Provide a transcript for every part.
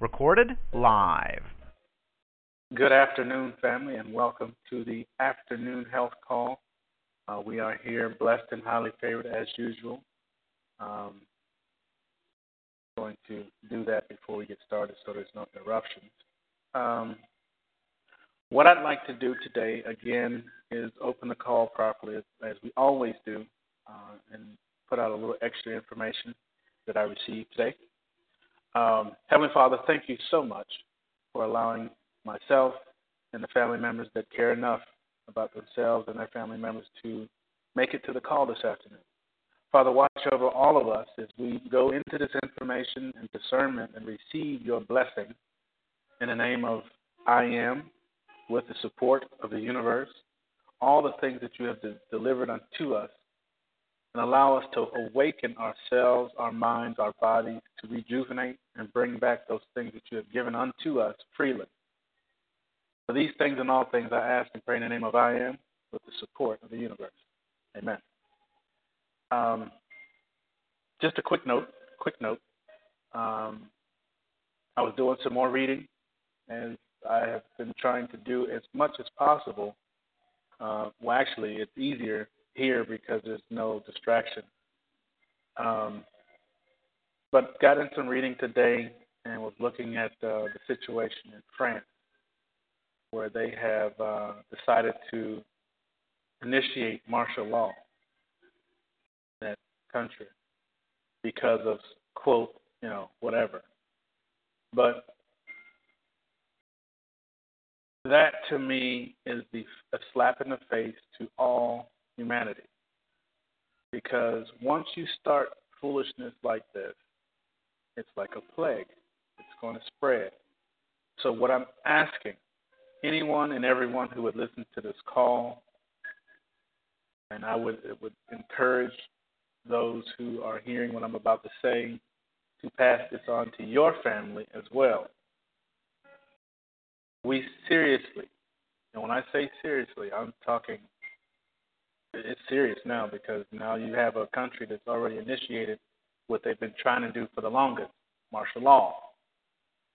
Recorded live. Good afternoon, family, and welcome to the afternoon health call. Uh, we are here, blessed and highly favored as usual. Um, going to do that before we get started so there's no interruptions. Um, what I'd like to do today, again, is open the call properly as, as we always do uh, and put out a little extra information that I received today. Um, Heavenly Father, thank you so much for allowing myself and the family members that care enough about themselves and their family members to make it to the call this afternoon. Father, watch over all of us as we go into this information and discernment and receive your blessing in the name of I am, with the support of the universe, all the things that you have de- delivered unto us and allow us to awaken ourselves, our minds, our bodies, to rejuvenate and bring back those things that you have given unto us freely. For these things and all things I ask and pray in the name of I am with the support of the universe. Amen. Um, just a quick note, quick note. Um, I was doing some more reading, and I have been trying to do as much as possible. Uh, well, actually, it's easier here because there's no distraction. Um, but got in some reading today and was looking at uh, the situation in France, where they have uh, decided to initiate martial law in that country because of quote, you know, whatever. But that to me is the a slap in the face to all humanity. Because once you start foolishness like this, it's like a plague. It's going to spread. So, what I'm asking anyone and everyone who would listen to this call, and I would, would encourage those who are hearing what I'm about to say to pass this on to your family as well. We seriously, and when I say seriously, I'm talking it's serious now because now you have a country that's already initiated what they've been trying to do for the longest martial law.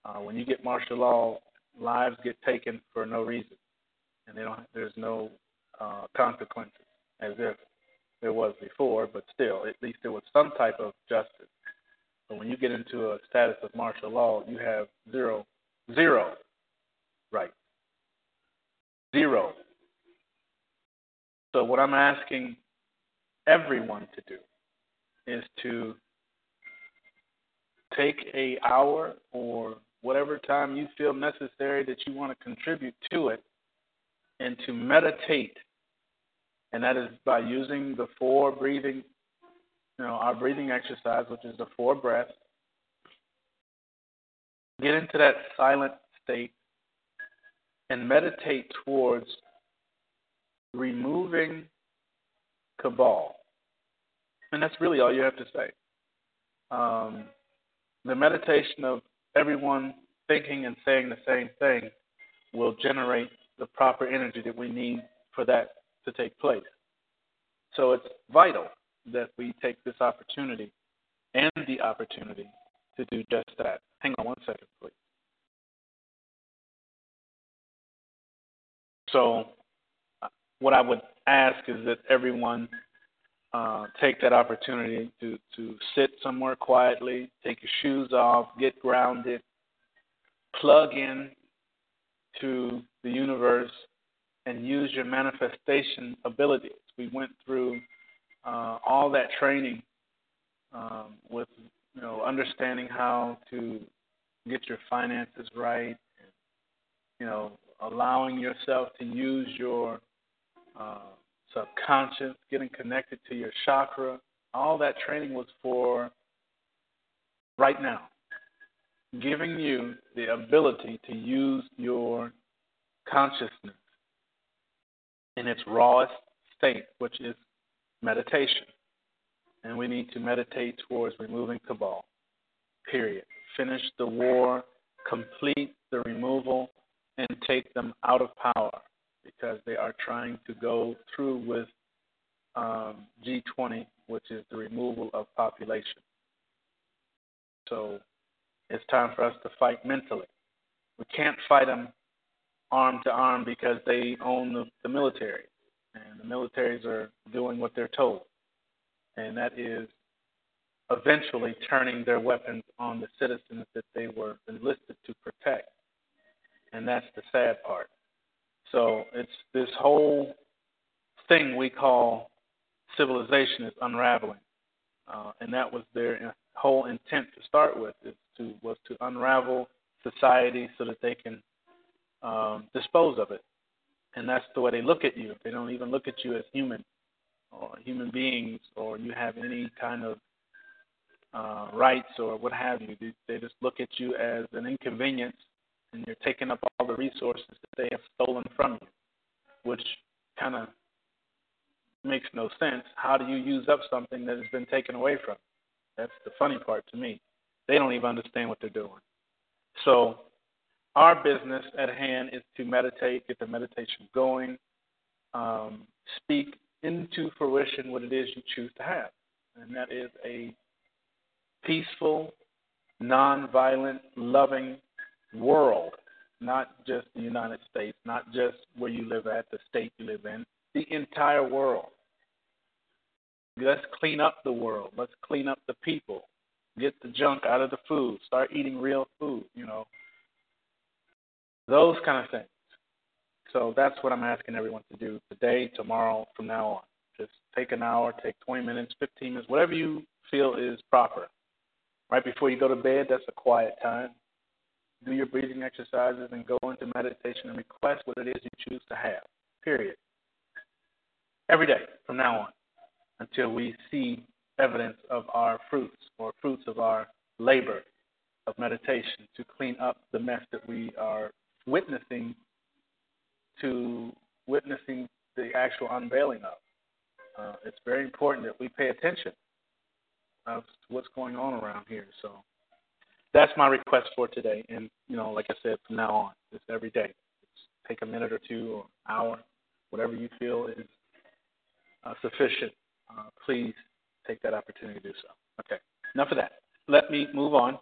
Uh, when you get martial law, lives get taken for no reason, and they don't, there's no uh, consequences as if there was before, but still, at least there was some type of justice. But when you get into a status of martial law, you have zero, zero right, zero so, what I'm asking everyone to do is to take a hour or whatever time you feel necessary that you want to contribute to it and to meditate. And that is by using the four breathing you know our breathing exercise which is the four breaths. Get into that silent state and meditate towards removing cabal. And that's really all you have to say. Um, the meditation of everyone thinking and saying the same thing will generate the proper energy that we need for that to take place. So it's vital that we take this opportunity and the opportunity to do just that. Hang on one second, please. So what I would ask is that everyone uh, take that opportunity to, to sit somewhere quietly, take your shoes off, get grounded, plug in to the universe, and use your manifestation abilities. We went through uh, all that training um, with you know understanding how to get your finances right, you know allowing yourself to use your uh, subconscious, getting connected to your chakra. All that training was for right now, giving you the ability to use your consciousness in its rawest state, which is meditation. And we need to meditate towards removing cabal. Period. Finish the war, complete the removal, and take them out of power because they are trying to go through with um, G20, which is the removal of population. So It's time for us to fight mentally. We can't fight them arm to arm because they own the, the military, and the militaries are doing what they're told, and that is eventually turning their weapons on the citizens that they were enlisted to protect. And that's the sad part. So it's this whole thing we call civilization is unraveling. Uh, and that was their whole intent to start with is to was to unravel society so that they can um, dispose of it. And that's the way they look at you. They don't even look at you as human or human beings or you have any kind of uh, rights or what have you. They, they just look at you as an inconvenience and you're taking up all the resources that they have stolen from you, which kind of makes no sense. How do you use up something that has been taken away from you? That's the funny part to me. They don't even understand what they're doing. So, our business at hand is to meditate, get the meditation going, um, speak into fruition what it is you choose to have. And that is a peaceful, nonviolent, loving world, not just the United States, not just where you live at, the state you live in, the entire world. Let's clean up the world. Let's clean up the people. Get the junk out of the food. Start eating real food, you know. Those kind of things. So that's what I'm asking everyone to do today, tomorrow, from now on. Just take an hour, take 20 minutes, 15 minutes, whatever you feel is proper. Right before you go to bed, that's a quiet time. Do your breathing exercises and go into meditation and request what it is you choose to have. Period. Every day from now on until we see evidence of our fruits or fruits of our labor of meditation to clean up the mess that we are witnessing to witnessing the actual unveiling of. Uh, it's very important that we pay attention of what's going on around here. So that's my request for today. And you know, like I said, from now on, it's every day. Take a minute or two or hour, whatever you feel is uh, sufficient. Uh, please take that opportunity to do so. Okay, enough of that. Let me move on.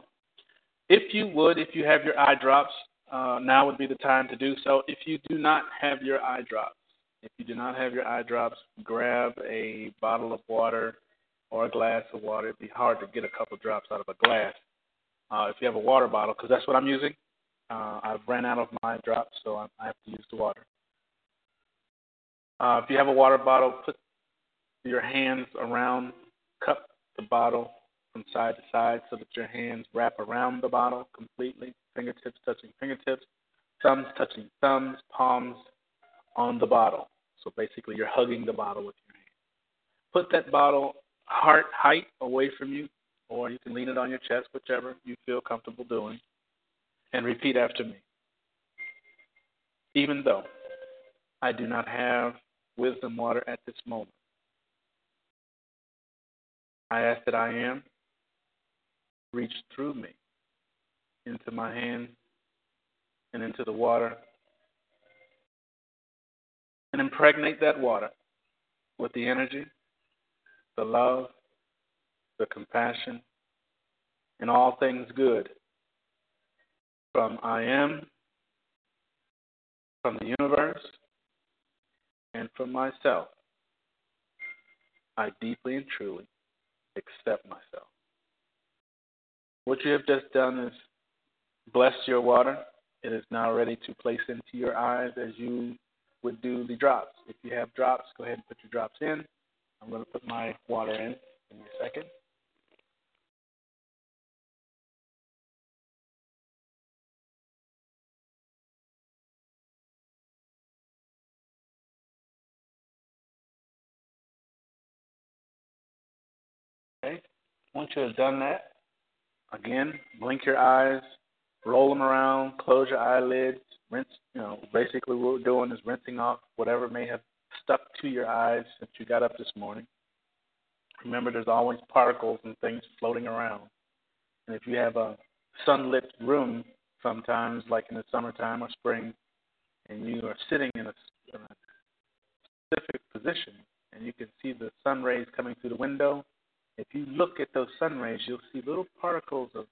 If you would, if you have your eye drops, uh, now would be the time to do so. If you do not have your eye drops, if you do not have your eye drops, grab a bottle of water or a glass of water. It'd be hard to get a couple drops out of a glass. Uh, if you have a water bottle, because that's what I'm using. Uh, I've ran out of my drops, so I have to use the water. Uh, if you have a water bottle, put your hands around, cup the bottle from side to side so that your hands wrap around the bottle completely, fingertips touching fingertips, thumbs touching thumbs, palms on the bottle. So basically, you're hugging the bottle with your hand. Put that bottle heart height away from you, or you can lean it on your chest, whichever you feel comfortable doing, and repeat after me. Even though I do not have wisdom water at this moment, I ask that I am reach through me into my hand and into the water and impregnate that water with the energy the love, the compassion, and all things good from I am, from the universe, and from myself. I deeply and truly accept myself. What you have just done is blessed your water. It is now ready to place into your eyes as you would do the drops. If you have drops, go ahead and put your drops in. I'm going to put my water in. in a second. Okay. Once you have done that, again, blink your eyes, roll them around, close your eyelids, rinse. You know, basically what we're doing is rinsing off whatever may have stuck to your eyes since you got up this morning. Remember, there's always particles and things floating around. And if you have a sunlit room, sometimes, like in the summertime or spring, and you are sitting in a, in a specific position and you can see the sun rays coming through the window, if you look at those sun rays, you'll see little particles of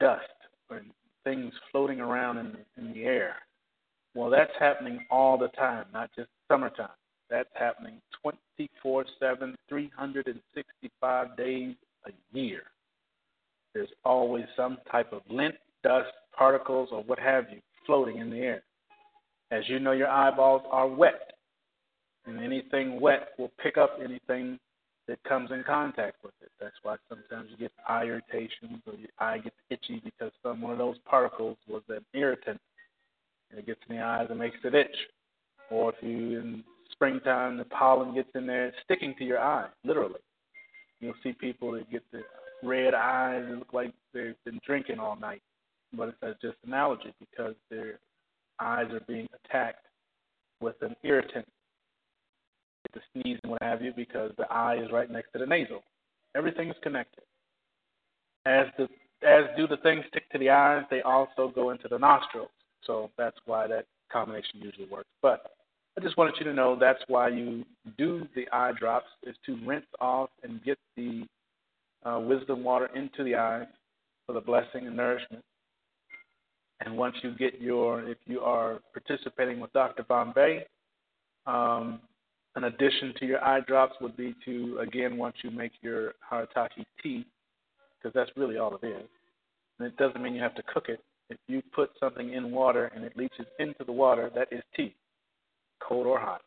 dust and things floating around in, in the air. Well, that's happening all the time, not just summertime. That's happening 24 7, 365 days a year. There's always some type of lint, dust, particles, or what have you floating in the air. As you know, your eyeballs are wet, and anything wet will pick up anything that comes in contact with it. That's why sometimes you get eye irritations or your eye gets itchy because some one of those particles was an irritant and it gets in the eyes and makes it itch. Or if you in springtime the pollen gets in there, it's sticking to your eye, literally. You'll see people that get the red eyes and look like they've been drinking all night. But it's just an allergy because their eyes are being attacked with an irritant the sneeze and what have you because the eye is right next to the nasal. Everything is connected. As the as do the things stick to the eyes, they also go into the nostrils. So that's why that combination usually works. But I just wanted you to know that's why you do the eye drops is to rinse off and get the uh, wisdom water into the eye for the blessing and nourishment. And once you get your, if you are participating with Dr. Bombay, um, an addition to your eye drops would be to, again, once you make your haritaki tea, because that's really all it is. And it doesn't mean you have to cook it. If you put something in water and it leaches into the water, that is tea, cold or hot.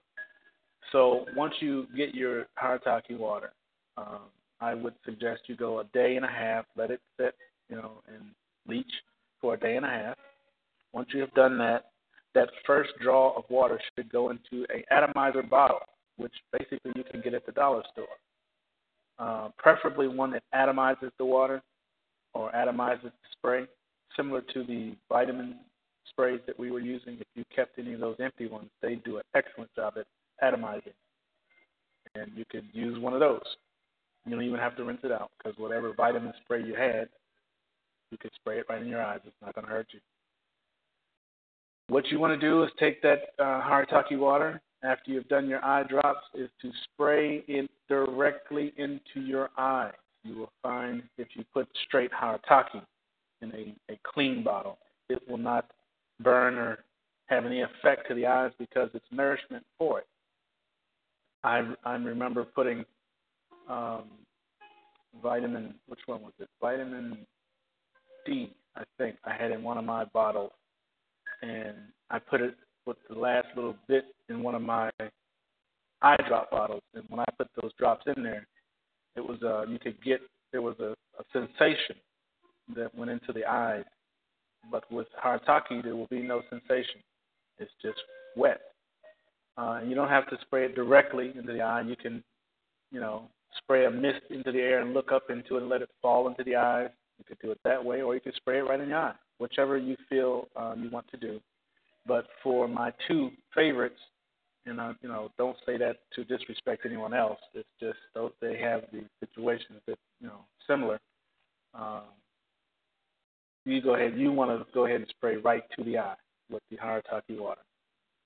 So once you get your haritaki water, um, I would suggest you go a day and a half, let it sit, you know, and leach for a day and a half. Once you have done that, that first draw of water should go into a atomizer bottle which basically you can get at the dollar store. Uh, preferably one that atomizes the water or atomizes the spray, similar to the vitamin sprays that we were using. If you kept any of those empty ones, they do an excellent job at atomizing. And you could use one of those. You don't even have to rinse it out because whatever vitamin spray you had, you could spray it right in your eyes. It's not going to hurt you. What you want to do is take that uh, Haritaki water after you've done your eye drops is to spray it directly into your eye. You will find if you put straight haritaki in a, a clean bottle, it will not burn or have any effect to the eyes because it's nourishment for it. I, I remember putting um, vitamin, which one was it? Vitamin D, I think I had in one of my bottles, and I put it with the last little bit in one of my eye drop bottles, and when I put those drops in there, it was uh, you could get there was a, a sensation that went into the eyes, but with Haritaki there will be no sensation. It's just wet. Uh, you don't have to spray it directly into the eye. You can, you know, spray a mist into the air and look up into it and let it fall into the eyes. You could do it that way, or you could spray it right in your eye, whichever you feel um, you want to do. But for my two favorites, and I, you know, don't say that to disrespect anyone else. It's just those they have the situations that you know similar. Um, you go ahead. You want to go ahead and spray right to the eye with the Haritaki water,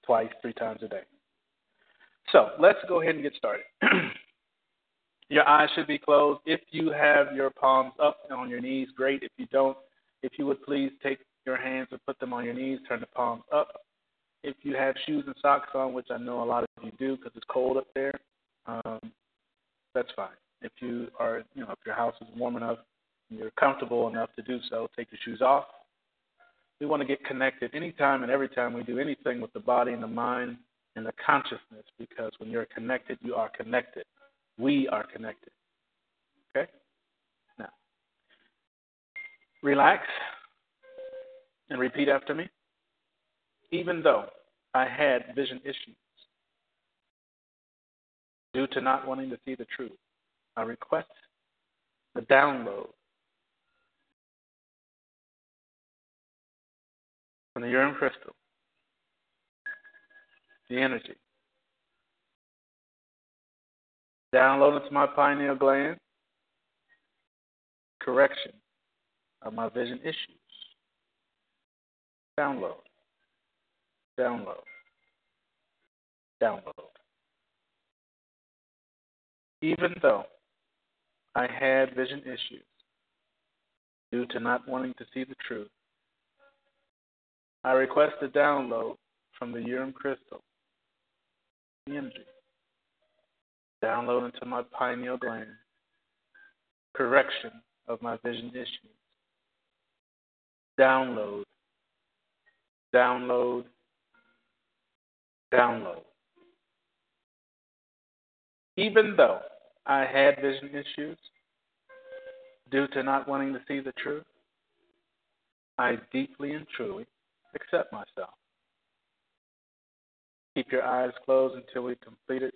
twice, three times a day. So let's go ahead and get started. your eyes should be closed. If you have your palms up on your knees, great. If you don't, if you would please take your hands and put them on your knees, turn the palms up. If you have shoes and socks on, which I know a lot of you do because it's cold up there, um, that's fine. If you are, you know, if your house is warm enough and you're comfortable enough to do so, take your shoes off. We want to get connected anytime and every time we do anything with the body and the mind and the consciousness because when you're connected, you are connected. We are connected. Okay? Now, relax and repeat after me. Even though I had vision issues due to not wanting to see the truth, I request the download from the Urim crystal, the energy. Download into my pineal gland, correction of my vision issues. Download. Download. Download. Even though I had vision issues due to not wanting to see the truth. I request a download from the Urim crystal, energy, download into my pineal gland, correction of my vision issues, download, download, download. Even though I had vision issues due to not wanting to see the truth, I deeply and truly accept myself. Keep your eyes closed until we complete it.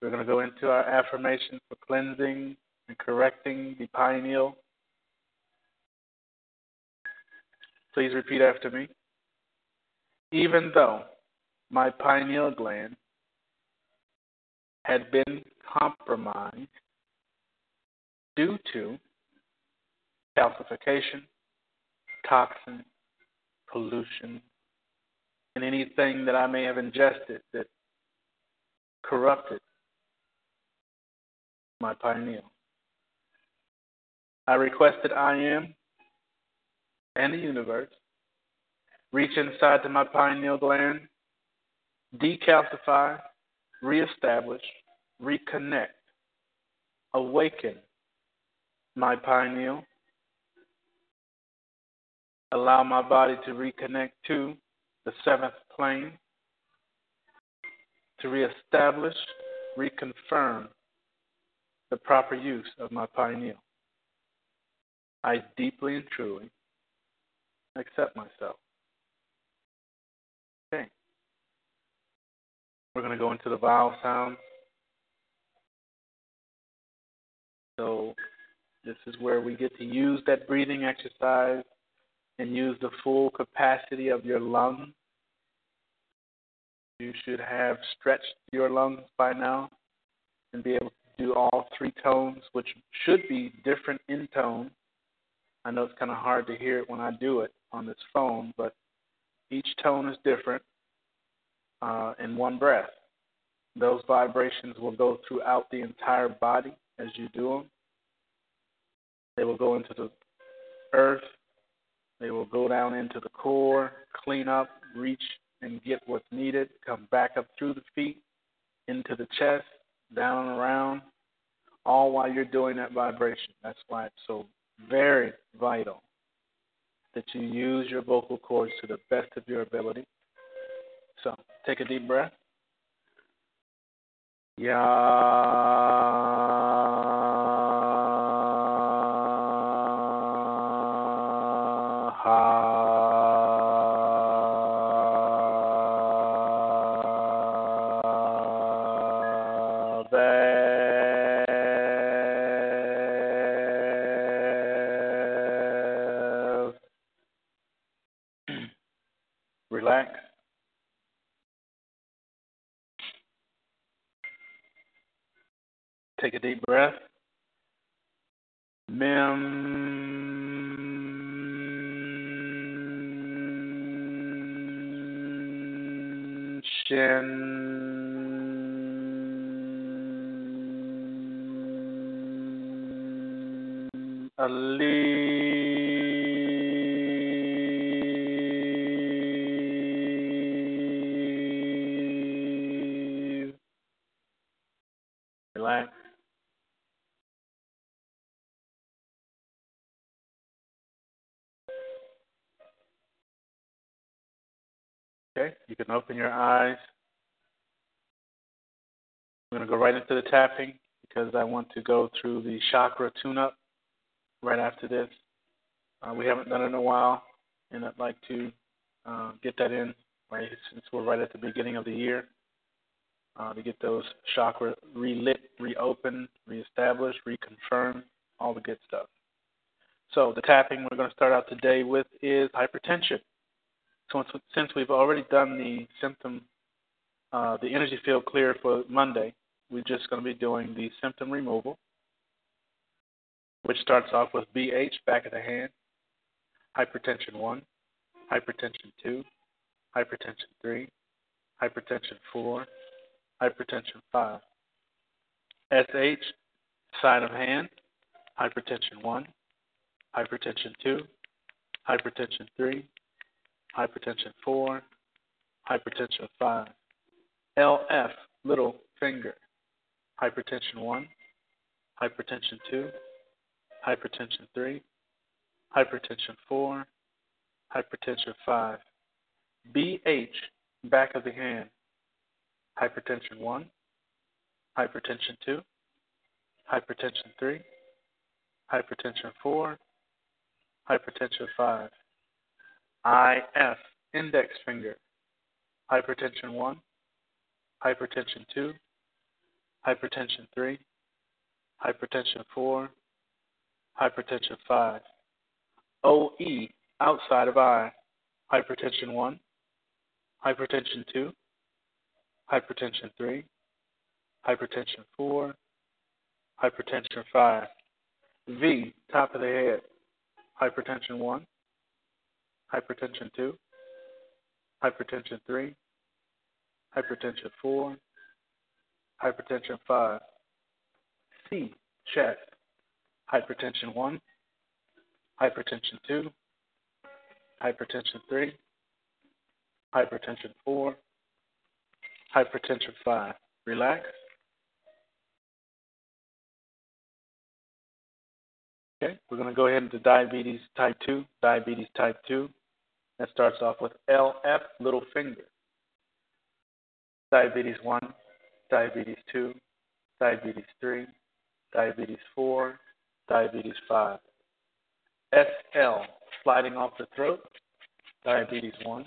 We're going to go into our affirmation for cleansing and correcting the pineal. Please repeat after me. Even though my pineal gland had been compromised due to calcification, toxin, pollution, and anything that I may have ingested that corrupted my pineal. I requested I am and the universe reach inside to my pineal gland, decalcify, reestablish, reconnect, awaken my pineal, allow my body to reconnect to the seventh plane, to reestablish, reconfirm the proper use of my pineal. I deeply and truly accept myself. Okay. We're going to go into the vowel sounds. So, this is where we get to use that breathing exercise and use the full capacity of your lungs. You should have stretched your lungs by now and be able to do all three tones, which should be different in tone. I know it's kind of hard to hear it when I do it on this phone, but each tone is different uh, in one breath. Those vibrations will go throughout the entire body as you do them. They will go into the earth. They will go down into the core, clean up, reach and get what's needed, come back up through the feet, into the chest, down and around, all while you're doing that vibration. That's why it's so very vital that you use your vocal cords to the best of your ability. So take a deep breath. Relax. Okay, you can open your eyes. I'm going to go right into the tapping because I want to go through the chakra tune up right after this. Uh, we haven't done it in a while, and I'd like to uh, get that in right since we're right at the beginning of the year uh, to get those chakra relit, reopened, reestablished, reconfirmed, all the good stuff. So the tapping we're going to start out today with is hypertension. So since we've already done the symptom, uh, the energy field clear for Monday, we're just going to be doing the symptom removal, which starts off with BH, back of the hand, hypertension 1, hypertension 2, hypertension 3, hypertension 4, hypertension 5. SH, side of hand, hypertension 1, hypertension 2, hypertension 3, hypertension 4, hypertension 5. LF, little finger, hypertension 1, hypertension 2, hypertension 3, hypertension 4, hypertension 5. BH, back of the hand, hypertension 1, hypertension 2, hypertension 3, hypertension 4, hypertension 5. IF, index finger, hypertension 1, hypertension 2, hypertension 3, hypertension 4, hypertension 5. OE, outside of eye, hypertension 1, hypertension 2, hypertension 3, hypertension 4, hypertension 5. V, top of the head, hypertension 1, hypertension 2, hypertension 3, hypertension 4, hypertension 5. C, chest, hypertension 1, hypertension 2, hypertension 3, hypertension 4, hypertension 5. Relax. Okay, we're going to go ahead into diabetes type 2. Diabetes type 2. That starts off with LF, little finger. Diabetes 1, diabetes 2, diabetes 3, diabetes 4, diabetes 5. SL, sliding off the throat. Diabetes 1,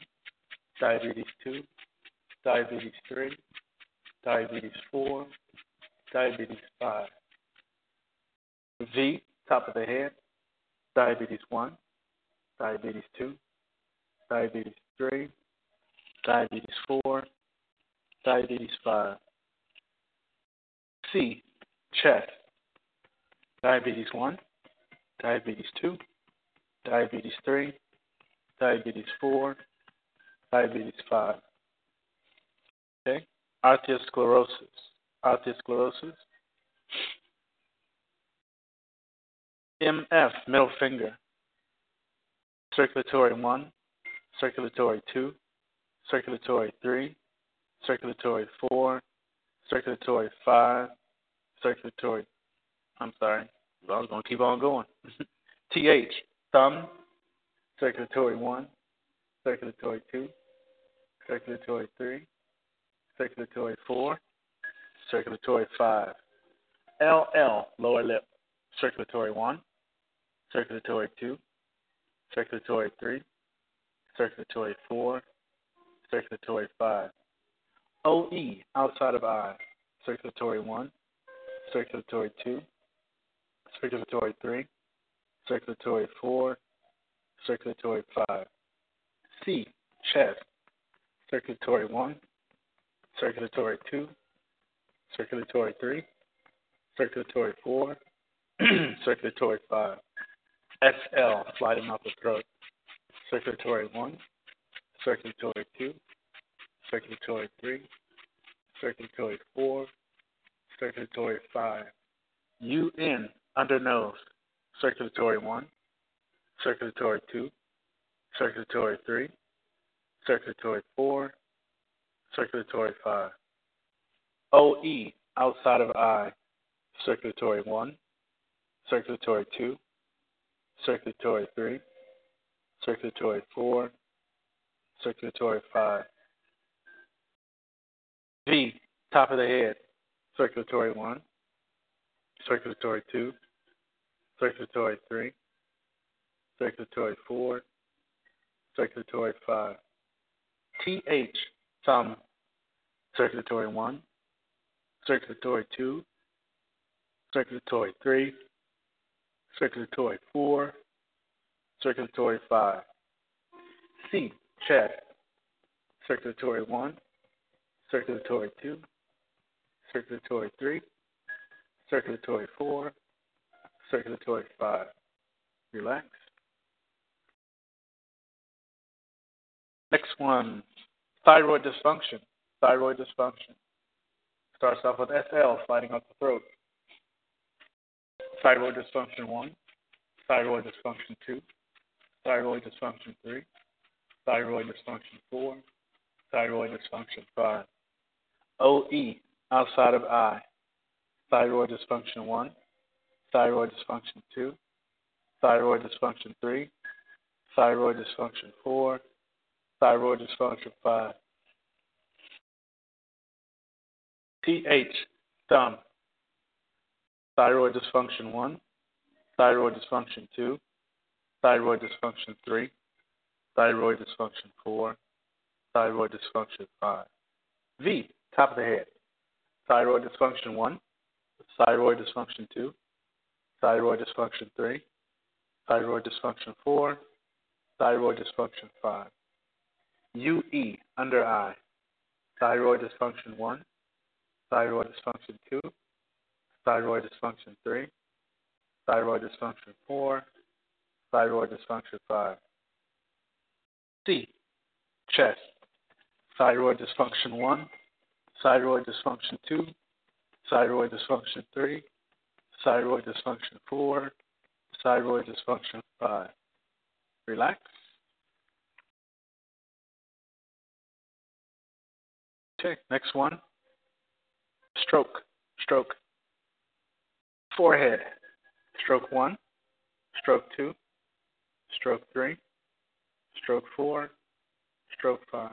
diabetes 2, diabetes 3, diabetes 4, diabetes 5. V, top of the head, diabetes 1, diabetes 2, diabetes 3, diabetes 4, diabetes 5. C, chest, diabetes 1, diabetes 2, diabetes 3, diabetes 4, diabetes 5. Okay, arteriosclerosis. Arteriosclerosis. MF, middle finger. Circulatory 1, circulatory 2, circulatory 3, circulatory 4, circulatory 5, circulatory, I'm sorry, I was going to keep on going. TH, thumb, circulatory 1, circulatory 2, circulatory 3, circulatory 4, circulatory 5. LL, lower lip, circulatory 1, circulatory 2, circulatory 3, circulatory 4, circulatory 5. OE, outside of eye, circulatory 1, circulatory 2, circulatory 3, circulatory 4, circulatory 5. C, chest, circulatory 1, circulatory 2, circulatory 3, circulatory 4, circulatory 5. SL, sliding off the throat, circulatory 1, circulatory 2, circulatory 3, circulatory 4, circulatory 5. UN, under nose, circulatory 1, circulatory 2, circulatory 3, circulatory 4, circulatory 5. OE, outside of eye, circulatory 1, circulatory 2, circulatory 3, circulatory 4, circulatory 5. V, top of the head, circulatory 1, circulatory 2, circulatory 3, circulatory 4, circulatory 5. TH, thumb, circulatory 1, circulatory 2, circulatory 3, circulatory 4, circulatory 5. C, chest, circulatory 1, circulatory 2, circulatory 3, circulatory 4, circulatory 5. Relax. Next one, thyroid dysfunction. Thyroid dysfunction. Starts off with SL, sliding up the throat. Thyroid dysfunction 1, thyroid dysfunction 2, thyroid dysfunction 3, thyroid dysfunction 4, thyroid dysfunction 5. OE, outside of eye, thyroid dysfunction 1, thyroid dysfunction 2, thyroid dysfunction 3, thyroid dysfunction 4, thyroid dysfunction 5. TH, thumb, thyroid dysfunction 1, thyroid dysfunction 2, thyroid dysfunction 3, thyroid dysfunction 4, thyroid dysfunction 5. V, top of the head, thyroid dysfunction 1, thyroid dysfunction 2, thyroid dysfunction 3, thyroid dysfunction 4, thyroid dysfunction 5. UE, under eye, thyroid dysfunction 1, thyroid dysfunction 2, thyroid dysfunction 3, thyroid dysfunction 4, thyroid dysfunction 5. C, chest, thyroid dysfunction 1, thyroid dysfunction 2, thyroid dysfunction 3, thyroid dysfunction 4, thyroid dysfunction 5. Relax. Okay, next one. Stroke, stroke. Forehead, stroke 1, stroke 2, stroke 3, stroke 4, stroke 5.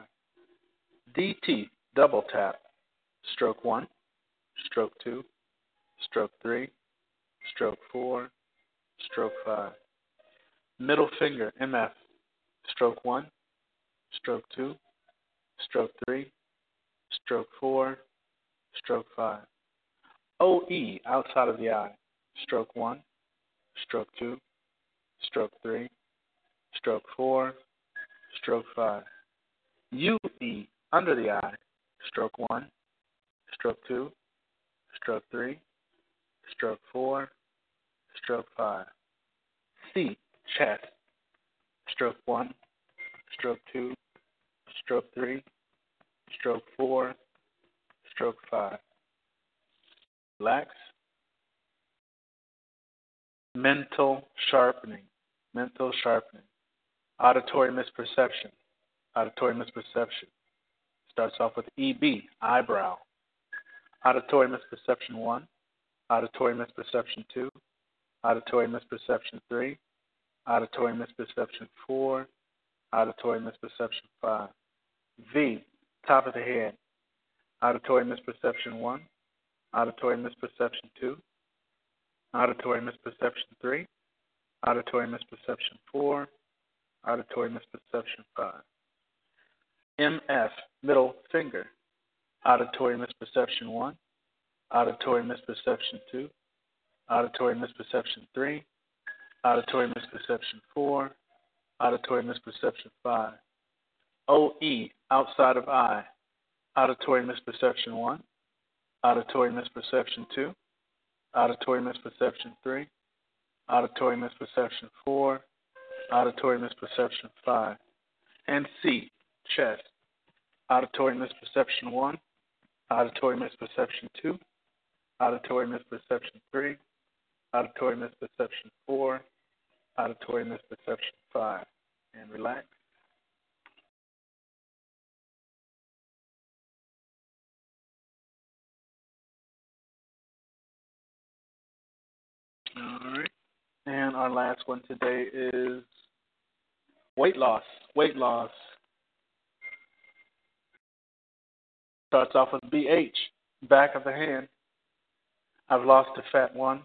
DT, double tap, stroke 1, stroke 2, stroke 3, stroke 4, stroke 5. Middle finger, MF, stroke 1, stroke 2, stroke 3, stroke 4, stroke 5. OE, outside of the eye, stroke 1, stroke 2, stroke 3, stroke 4, stroke 5. UE, under the eye, stroke 1, stroke 2, stroke 3, stroke 4, stroke 5. C, chest, stroke 1, stroke 2, stroke 3, stroke 4, stroke 5. Relax. Mental sharpening, mental sharpening. Auditory misperception, auditory misperception. Starts off with EB, eyebrow. Auditory misperception 1, auditory misperception 2, auditory misperception 3, auditory misperception 4, auditory misperception 5. V, top of the head, auditory misperception 1, auditory misperception 2, auditory misperception 3, auditory misperception 4, auditory misperception 5. MF, middle finger, auditory misperception 1, auditory misperception 2, auditory misperception 3, auditory misperception 4, auditory misperception 5. OE, outside of eye, auditory misperception 1, auditory misperception 2, auditory misperception 3, auditory misperception 4, auditory misperception 5. And C, chest, auditory misperception 1, auditory misperception 2, auditory misperception 3, auditory misperception 4, auditory misperception 5. And relax. All right. And our last one today is weight loss. Weight loss. Starts off with BH, back of the hand. I've lost a fat one.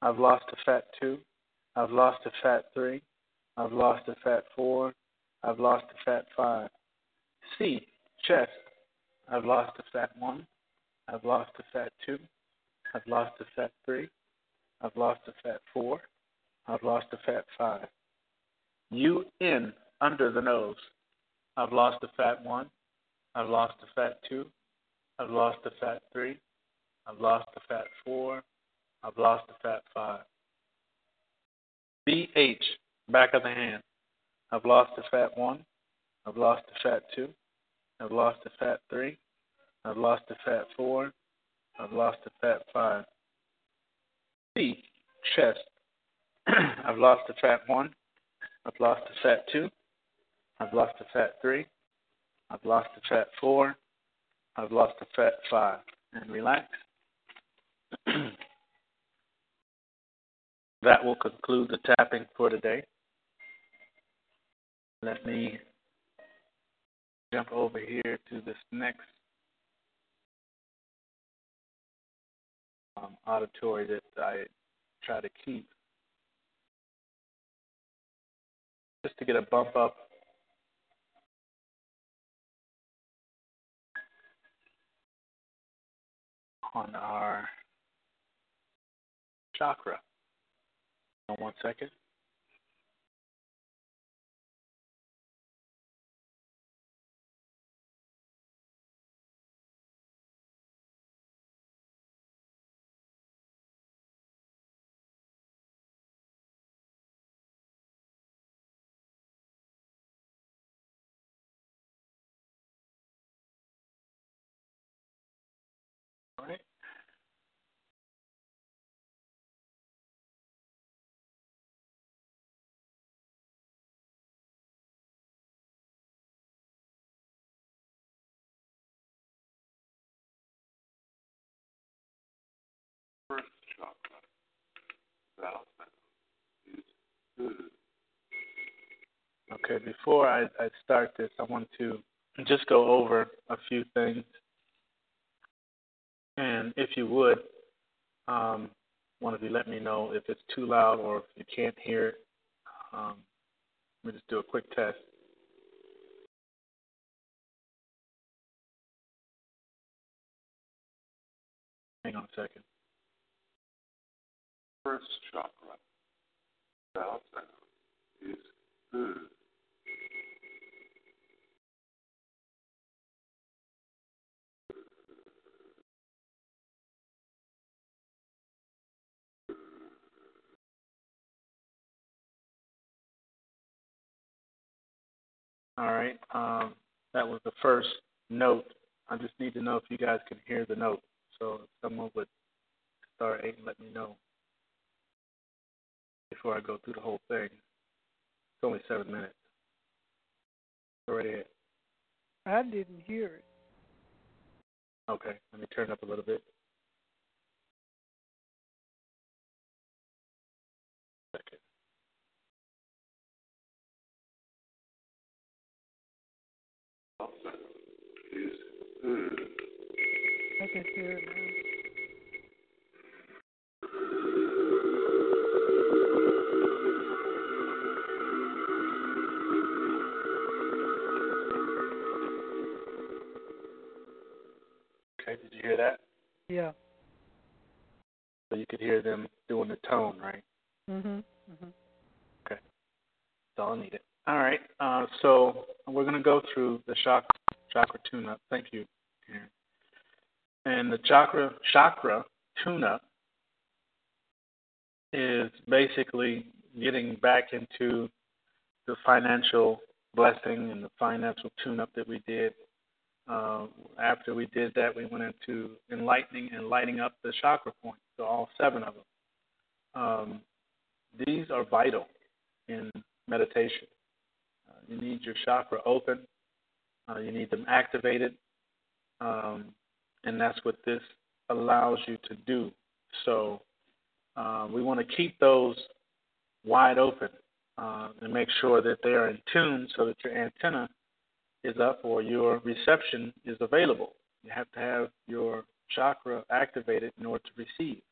I've lost a fat two. I've lost a fat three. I've lost a fat four. I've lost a fat five. C, chest. I've lost a fat one. I've lost a fat two. I've lost a fat three. I've lost a fat four. I've lost a fat five. U in under the nose. I've lost a fat one. I've lost a fat two. I've lost a fat three. I've lost a fat four. I've lost a fat five. BH, back of the hand. I've lost a fat one. I've lost a fat two. I've lost a fat three. I've lost a fat four. I've lost a fat five. C, chest. I've lost to fat one. I've lost to fat two. I've lost to fat three. I've lost to fat four. I've lost to fat five. And relax. that will conclude the tapping for today. Let me jump over here to this next um, auditory that I try to keep just to get a bump up on our chakra. One second. Okay, before I, I start this, I want to just go over a few things. And if you would, um, one of you let me know if it's too loud or if you can't hear it. Um, let me just do a quick test. Hang on a second. First chakra, sound, is. All right. Um, that was the first note. I just need to know if you guys can hear the note. So if someone would start and let me know before I go through the whole thing. It's only seven minutes. Go right ahead. I didn't hear it. Okay, let me turn it up a little bit. Second. I can hear it hear that? Yeah. So you could hear them doing the tone, right? Mhm. Mhm. Okay. That's all I needed. All right. Uh, so we're going to go through the chakra chakra tune-up. Thank you, Karen. And the chakra chakra tune-up is basically getting back into the financial blessing and the financial tune-up that we did. Uh, after we did that, we went into enlightening and lighting up the chakra points, so all seven of them. Um, these are vital in meditation. Uh, you need your chakra open. Uh, you need them activated. Um, and that's what this allows you to do. So uh, we want to keep those wide open uh, and make sure that they are in tune so that your antenna is up or your reception is available. You have to have your chakra activated in order to receive.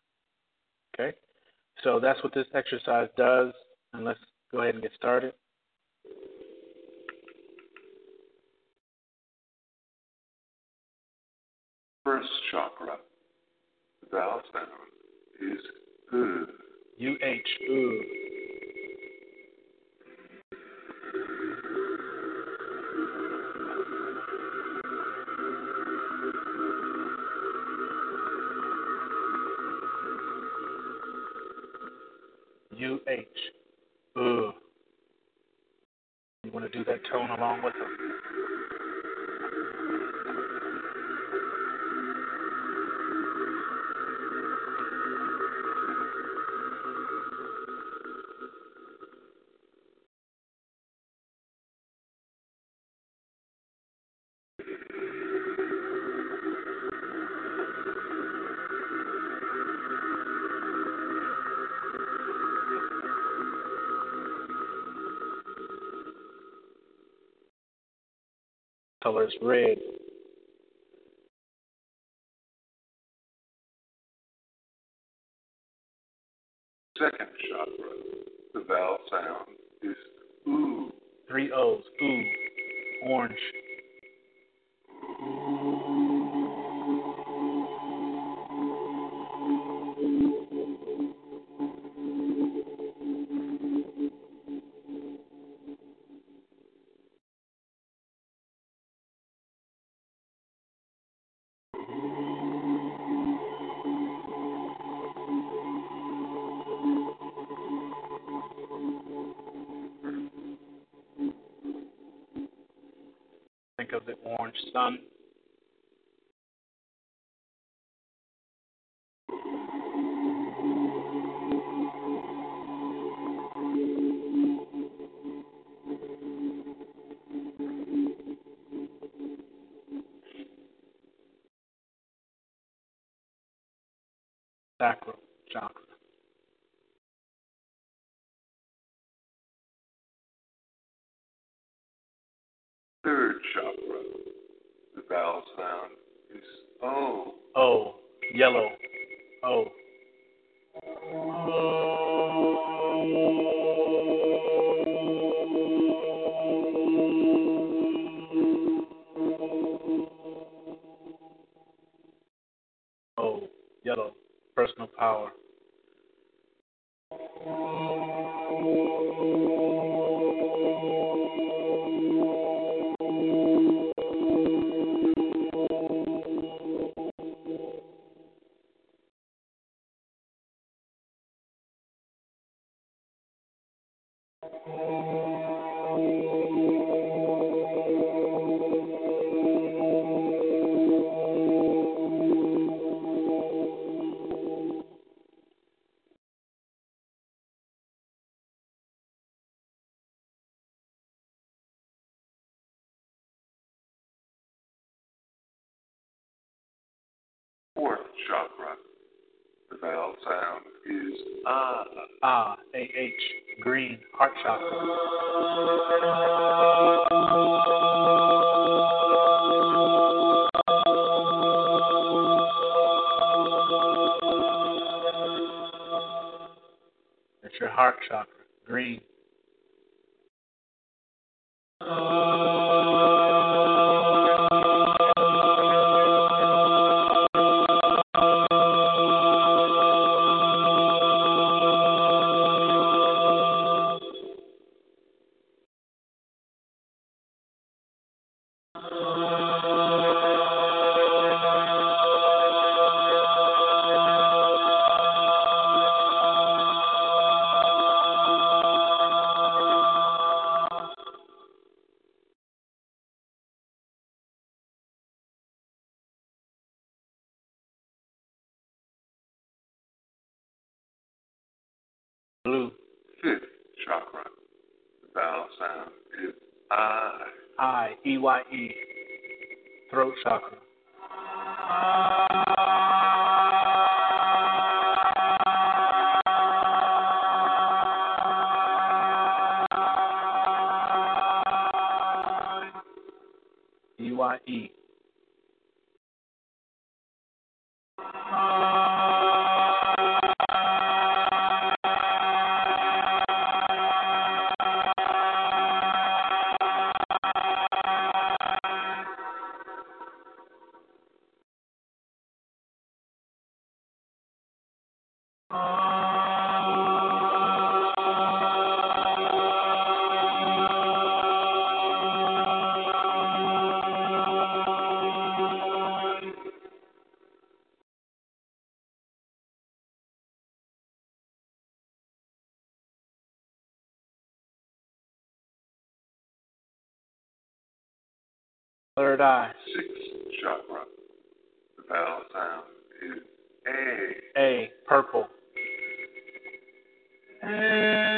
Okay? So that's what this exercise does. And let's go ahead and get started. First chakra, vowel sound is U. U H. Ooh. U H. Ooh. You want to do that tone along with them? Color is red. Second chakra, the vowel sound is ooh. Three O's. Ooh. Orange. Think Sacral chakra. Third chakra, the vowel sound is O. O. Yellow. O. O. Personal power. Heart chakra. Your heart chakra. Green. Third eye. Sixth chakra, the vowel sound is A. A. Purple. Amen.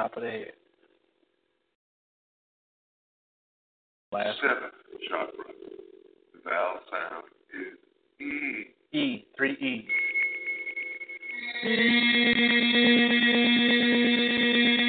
Top of the head. Last Seventh chakra. The vowel sound is E. E, three E's.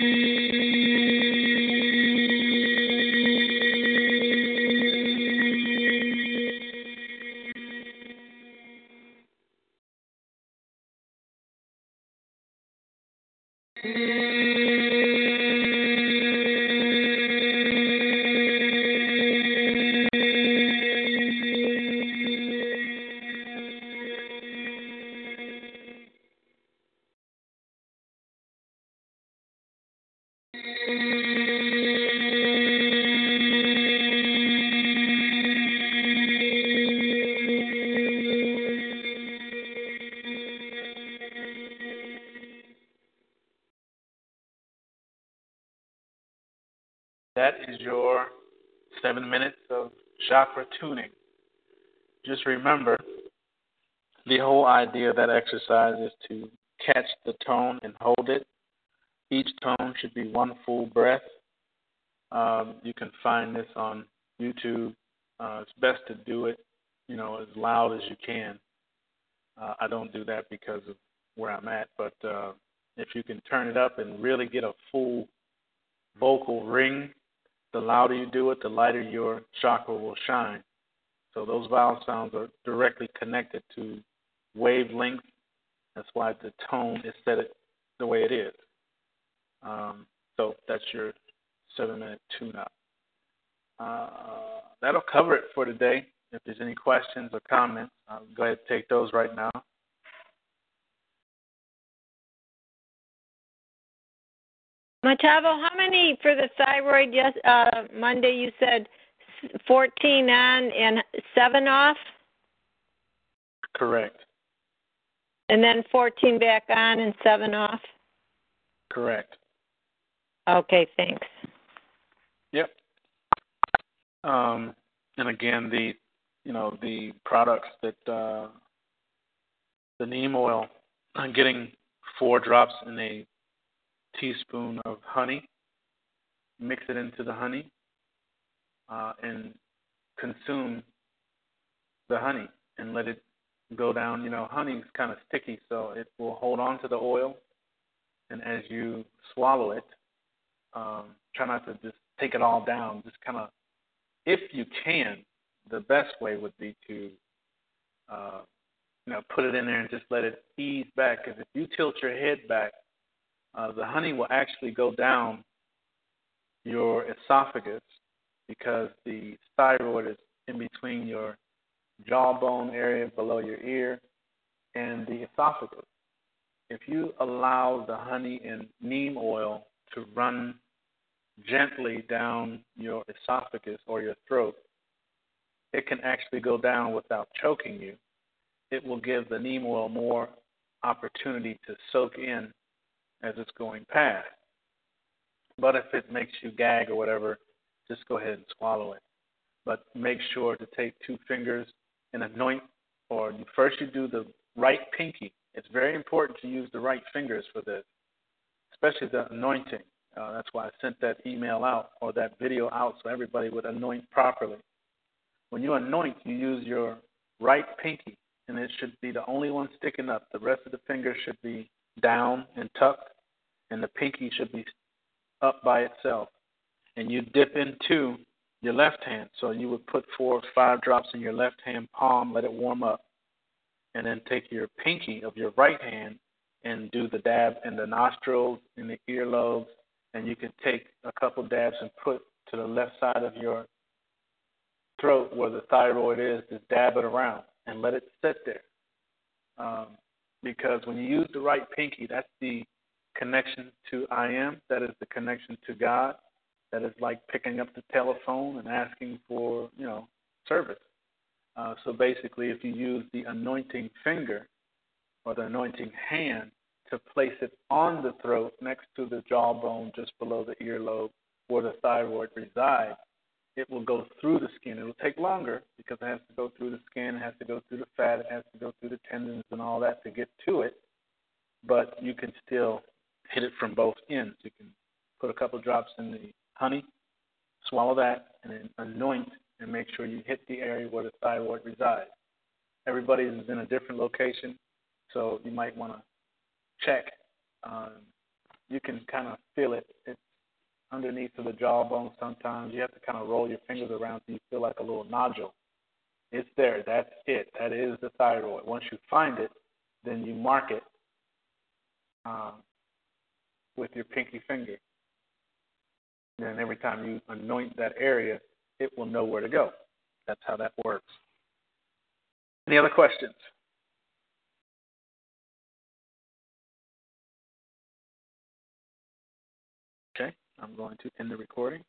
tuning. Just remember the whole idea of that exercise is to catch the tone and hold it. Each tone should be one full breath. Um, you can find this on YouTube. Uh, it's best to do it, you know, as loud as you can. Uh, I don't do that because of where I'm at, but uh, if you can turn it up and really get a full vocal ring, the louder you do it, the lighter your chakra will shine. So those vowel sounds are directly connected to wavelength. That's why the tone is set it the way it is. Um, so that's your seven minute tune up. Uh, that'll cover it for today. If there's any questions or comments, I'll go ahead and take those right now. Muntavo, how many for the thyroid? Yes, uh, Monday you said 14 on and 7 off, Correct. and then 14 back on and 7 off. Correct. Okay, thanks. Yep. Um, and again, the you know the products that uh, the neem oil, I'm getting four drops in a teaspoon of honey. Mix it into the honey uh, and consume the honey and let it go down. You know, honey is kind of sticky, so it will hold on to the oil. And as you swallow it, um, try not to just take it all down. Just kind of, if you can, the best way would be to, uh, you know, put it in there and just let it ease back. Because if you tilt your head back, uh, the honey will actually go down your esophagus because the thyroid is in between your jawbone area below your ear and the esophagus. If you allow the honey and neem oil to run gently down your esophagus or your throat, it can actually go down without choking you. It will give the neem oil more opportunity to soak in as it's going past. But if it makes you gag or whatever, just go ahead and swallow it. But make sure to take two fingers and anoint, or first you do the right pinky. It's very important to use the right fingers for this, especially the anointing. Uh, that's why I sent that email out or that video out so everybody would anoint properly. When you anoint, you use your right pinky, and it should be the only one sticking up. The rest of the fingers should be down and tucked, and the pinky should be up by itself. And you dip into your left hand. So you would put four or five drops in your left hand palm, let it warm up, and then take your pinky of your right hand and do the dab in the nostrils, in the earlobes, and you can take a couple dabs and put to the left side of your throat where the thyroid is, just dab it around and let it sit there. Um, because when you use the right pinky, that's the connection to I am, that is the connection to God. That is like picking up the telephone and asking for, you know, service. Uh, so basically, if you use the anointing finger or the anointing hand to place it on the throat next to the jawbone just below the earlobe where the thyroid resides, it will go through the skin. It will take longer because it has to go through the skin, it has to go through the fat, it has to go through the tendons and all that to get to it. but you can still hit it from both ends. You can put a couple drops in the honey, swallow that, and then anoint and make sure you hit the area where the thyroid resides. Everybody is in a different location, so you might want to check. Um, you can kind of feel it. It's underneath of the jawbone sometimes. You have to kind of roll your fingers around so you feel like a little nodule. It's there. That's it. That is the thyroid. Once you find it, then you mark it um, with your pinky finger. And every time you anoint that area, it will know where to go. That's how that works. Any other questions? Okay, I'm going to end the recording.